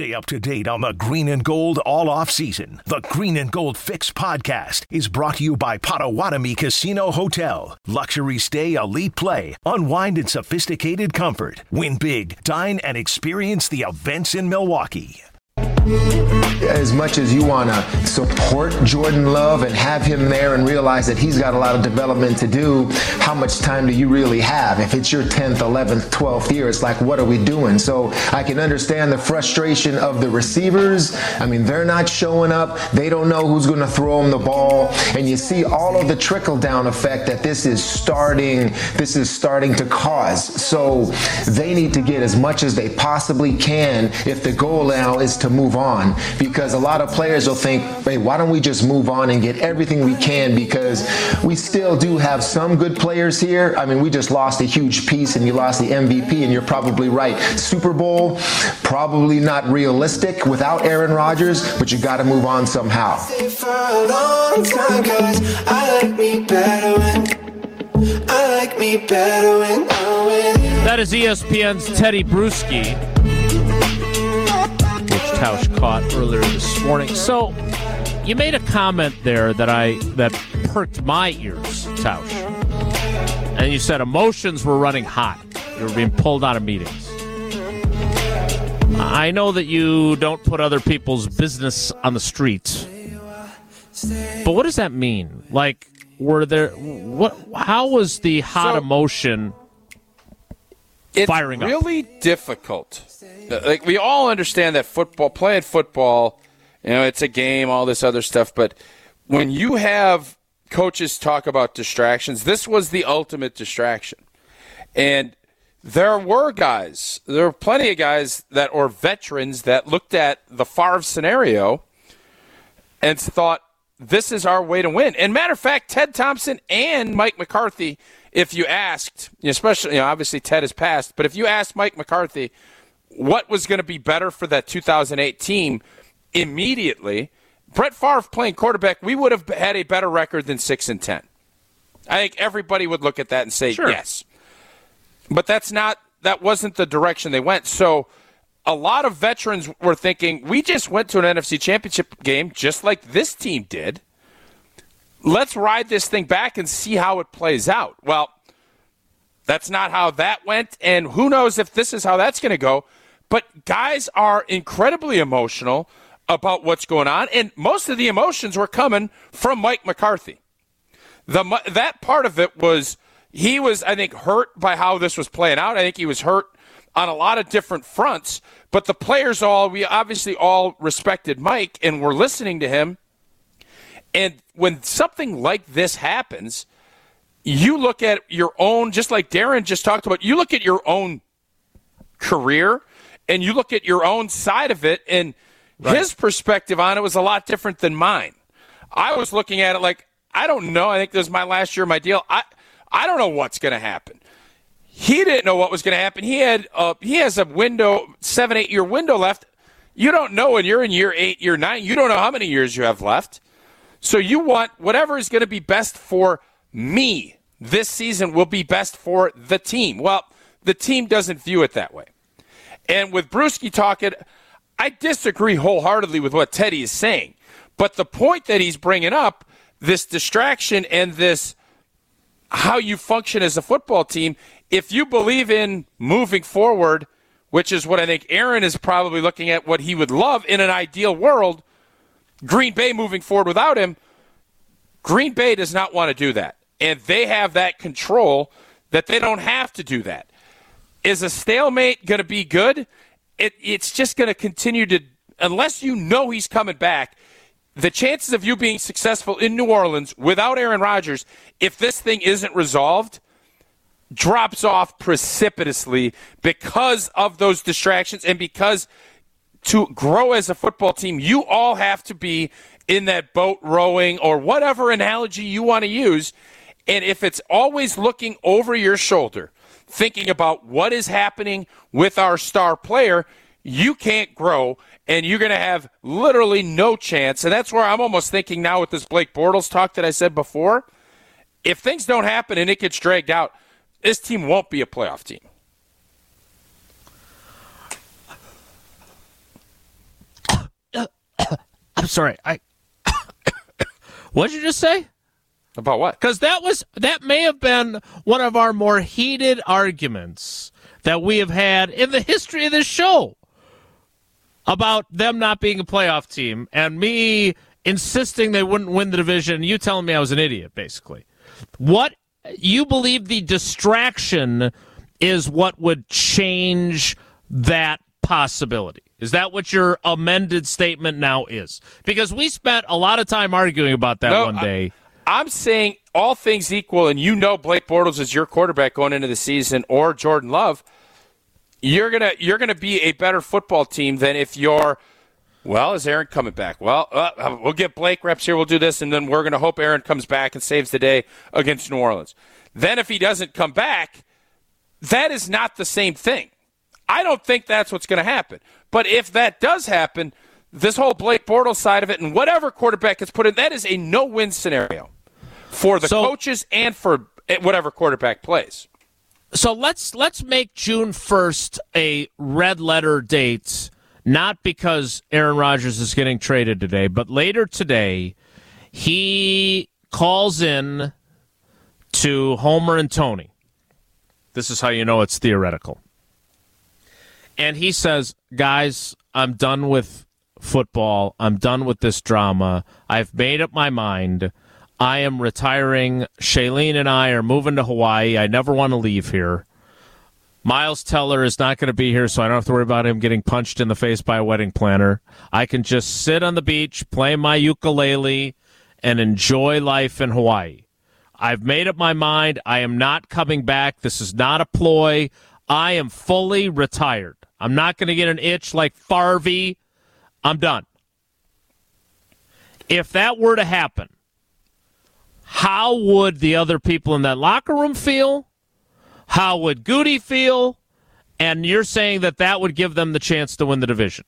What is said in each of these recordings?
Stay up to date on the green and gold all off season. The Green and Gold Fix podcast is brought to you by Potawatomi Casino Hotel. Luxury stay, elite play, unwind in sophisticated comfort. Win big, dine, and experience the events in Milwaukee. As much as you want to support Jordan Love and have him there and realize that he's got a lot of development to do, how much time do you really have? If it's your 10th, 11th, 12th year, it's like, what are we doing? So I can understand the frustration of the receivers. I mean, they're not showing up. They don't know who's going to throw them the ball. And you see all of the trickle down effect that this is starting, this is starting to cause. So they need to get as much as they possibly can if the goal now is to move on because a lot of players will think, hey, why don't we just move on and get everything we can because we still do have some good players here. I mean, we just lost a huge piece and you lost the MVP, and you're probably right. Super Bowl, probably not realistic without Aaron Rodgers, but you got to move on somehow. That is ESPN's Tedy Bruschi Tausch caught earlier this morning. So you made a comment there that I that perked my ears, Tausch. And you said emotions were running hot. You were being pulled out of meetings. I know that you don't put other people's business on the streets. But what does that mean? Like were there what how was the hot so, emotion it's firing really difficult like we all understand that football, playing football, you know, it's a game, all this other stuff. But when you have coaches talk about distractions, this was the ultimate distraction. And there were guys, there were plenty of guys that or veterans that looked at the Favre scenario and thought, this is our way to win. And matter of fact, Ted Thompson and Mike McCarthy, if you asked, especially, you know, obviously Ted has passed, but if you asked Mike McCarthy, what was going to be better for that 2008 team immediately, Brett Favre playing quarterback, we would have had a better record than 6 and 10. I think everybody would look at that and say sure. yes. But that's not that wasn't the direction they went. So a lot of veterans were thinking, we just went to an NFC championship game just like this team did. Let's ride this thing back and see how it plays out. Well, that's not how that went, and who knows if this is how that's going to go. But guys are incredibly emotional about what's going on, and most of the emotions were coming from Mike McCarthy. The that part of it was he was, I think, hurt by how this was playing out. I think he was hurt on a lot of different fronts. But the players all, we obviously all respected Mike and were listening to him. And when something like this happens, you look at your own, just like Darren just talked about, you look at your own career and you look at your own side of it, and right. his perspective on it was a lot different than mine. I was looking at it like, I don't know. I think this is my last year of my deal. I, I don't know what's going to happen. He didn't know what was going to happen. He had a, he has a window, seven, eight year window left. You don't know when you're in year eight, year nine. You don't know how many years you have left. So you want whatever is going to be best for me this season will be best for the team. Well, the team doesn't view it that way. And with Bruschi talking, I disagree wholeheartedly with what Tedy is saying. But the point that he's bringing up, this distraction and this how you function as a football team, if you believe in moving forward, which is what I think Aaron is probably looking at, what he would love in an ideal world, Green Bay moving forward without him, Green Bay does not want to do that. And they have that control that they don't have to do that. Is a stalemate going to be good? It, it's just going to continue to, unless you know he's coming back, the chances of you being successful in New Orleans without Aaron Rodgers, if this thing isn't resolved, drops off precipitously because of those distractions and because to grow as a football team, you all have to be in that boat rowing or whatever analogy you want to use. And if it's always looking over your shoulder, thinking about what is happening with our star player, you can't grow and you're going to have literally no chance. And that's where I'm almost thinking now with this Blake Bortles talk that I said before. If things don't happen and it gets dragged out, this team won't be a playoff team. I'm sorry. I. what did you just say? About what? Because that was that may have been one of our more heated arguments that we have had in the history of this show about them not being a playoff team and me insisting they wouldn't win the division you telling me I was an idiot, basically. What you believe the distraction is what would change that possibility. Is that what your amended statement now is? Because we spent a lot of time arguing about that No, one day. I'm saying all things equal, and you know Blake Bortles is your quarterback going into the season, or Jordan Love. You're gonna you're gonna be a better football team than if you're. Well, is Aaron coming back? Well, uh, we'll get Blake reps here. We'll do this, and then we're going to hope Aaron comes back and saves the day against New Orleans. Then, if he doesn't come back, that is not the same thing. I don't think that's what's going to happen. But if that does happen, this whole Blake Bortles side of it and whatever quarterback gets put in, that is a no-win scenario for the So- coaches and for eh, whatever quarterback plays. So let's let's make June first a red letter date, not because Aaron Rodgers is getting traded today, but later today, he calls in to Homer and Tony. This is how you know it's theoretical. And he says, Guys, I'm done with football. I'm done with this drama. I've made up my mind. I am retiring. Shailene and I are moving to Hawaii. I never want to leave here. Miles Teller is not going to be here, so I don't have to worry about him getting punched in the face by a wedding planner. I can just sit on the beach, play my ukulele, and enjoy life in Hawaii. I've made up my mind. I am not coming back. This is not a ploy. I am fully retired. I'm not going to get an itch like Farvey. I'm done. If that were to happen, how would the other people in that locker room feel? How would Gutey feel? And you're saying that that would give them the chance to win the division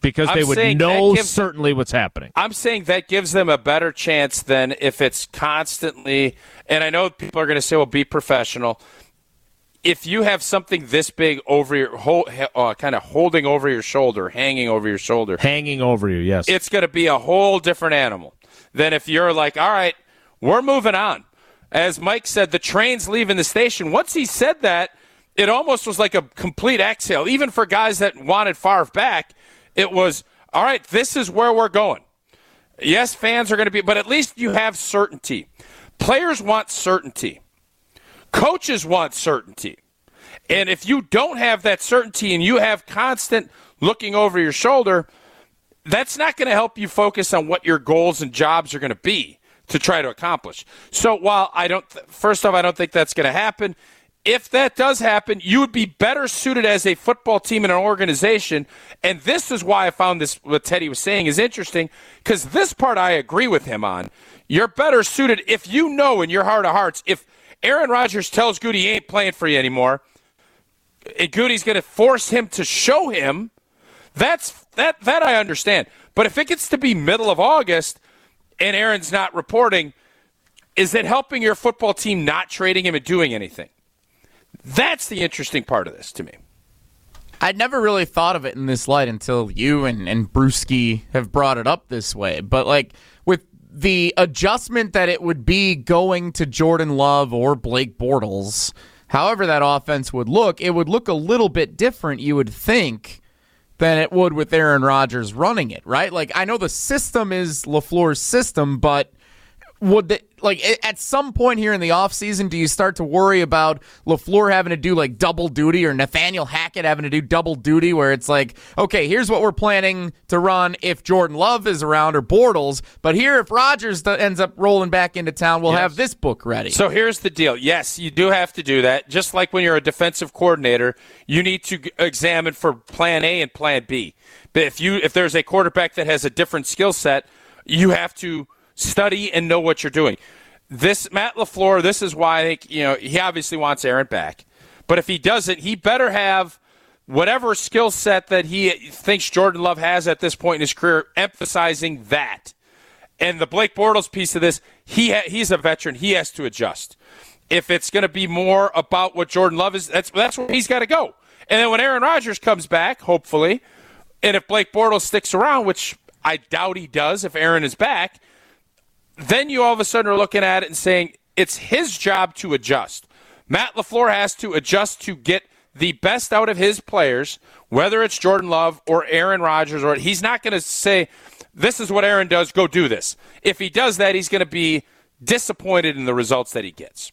because I'm they would know gives- certainly what's happening. I'm saying that gives them a better chance than if it's constantly. And I know people are going to say, "Well, be professional." If you have something this big over your whole, uh, kind of holding over your shoulder, hanging over your shoulder, Hanging over you, yes. it's going to be a whole different animal than if you're like, all right, we're moving on. As Mike said, the train's leaving the station. Once he said that, it almost was like a complete exhale. Even for guys that wanted Favre back, it was, all right, this is where we're going. Yes, fans are going to be, but at least you have certainty. Players want certainty. Coaches want certainty. And if you don't have that certainty and you have constant looking over your shoulder, that's not going to help you focus on what your goals and jobs are going to be to try to accomplish. So while I don't, th- first off, I don't think that's going to happen. If that does happen, you would be better suited as a football team and an organization. And this is why I found this, what Tedy was saying is interesting, because this part I agree with him on. You're better suited if you know in your heart of hearts, if Aaron Rodgers tells Gutey he ain't playing for you anymore, and Gutey's going to force him to show him that's that that I understand. But if it gets to be middle of August and Aaron's not reporting, is it helping your football team not trading him and doing anything? That's the interesting part of this to me. I'd never really thought of it in this light until you and, and Bruschi have brought it up this way. But like with the adjustment that it would be going to Jordan Love or Blake Bortles, however that offense would look, it would look a little bit different, you would think, than it would with Aaron Rodgers running it, right? Like I know the system is LaFleur's system, but would the, like at some point here in the offseason do you start to worry about LaFleur having to do like double duty or Nathaniel Hackett having to do double duty where it's like okay here's what we're planning to run if Jordan Love is around or Bortles but here if Rodgers th- ends up rolling back into town we'll have this book ready So here's the deal. Yes, you do have to do that. Just like when you're a defensive coordinator, you need to examine for plan A and plan B. But if you if there's a quarterback that has a different skill set, you have to study and know what you're doing. This Matt LaFleur, this is why I think, you know, he obviously wants Aaron back. But if he doesn't, he better have whatever skill set that he thinks Jordan Love has at this point in his career, emphasizing that. And the Blake Bortles piece of this, he ha- he's a veteran. He has to adjust. If it's going to be more about what Jordan Love is, that's that's where he's got to go. And then when Aaron Rodgers comes back, hopefully, and if Blake Bortles sticks around, which I doubt he does if Aaron is back. Then you all of a sudden are looking at it and saying it's his job to adjust. Matt LaFleur has to adjust to get the best out of his players, whether it's Jordan Love or Aaron Rodgers, or he's not going to say, This is what Aaron does, go do this. If he does that, he's going to be disappointed in the results that he gets.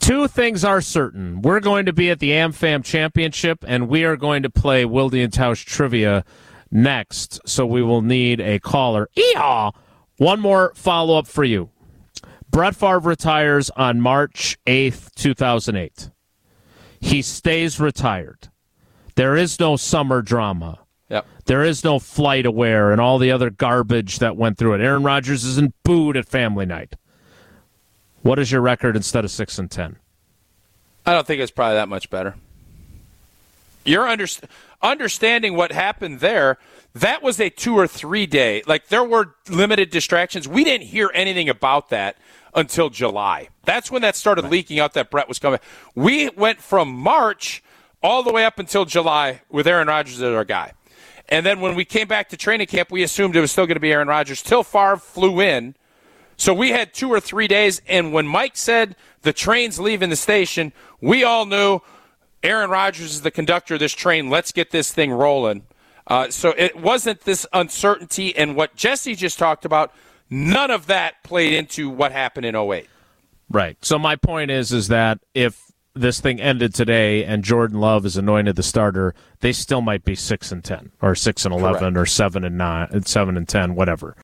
Two things are certain. We're going to be at the AmFam Championship, and we are going to play Wilde and Tausch Trivia next, so we will need a caller. Eeyaw! One more follow up for you. Brett Favre retires on March 8th, 2008. He stays retired. There is no summer drama. Yep. There is no FlightAware and all the other garbage that went through it. Aaron Rodgers isn't booed at family night. What is your record instead of 6 and 10? I don't think it's probably that much better. You're under, understanding what happened there. That was a two or three day. Like there were limited distractions. We didn't hear anything about that until July. That's when that started right. leaking out that Brett was coming. We went from March all the way up until July with Aaron Rodgers as our guy. And then when we came back to training camp, we assumed it was still going to be Aaron Rodgers. Till Favre flew in. So we had two or three days. And when Mike said the train's leaving the station, we all knew Aaron Rodgers is the conductor of this train. Let's get this thing rolling. Uh, so it wasn't this uncertainty. And what Jesse just talked about, none of that played into what happened in 08. Right. So my point is, is that if this thing ended today and Jordan Love is anointed the starter, they still might be six and ten, or six and eleven, Correct. or seven and nine, seven and ten, whatever.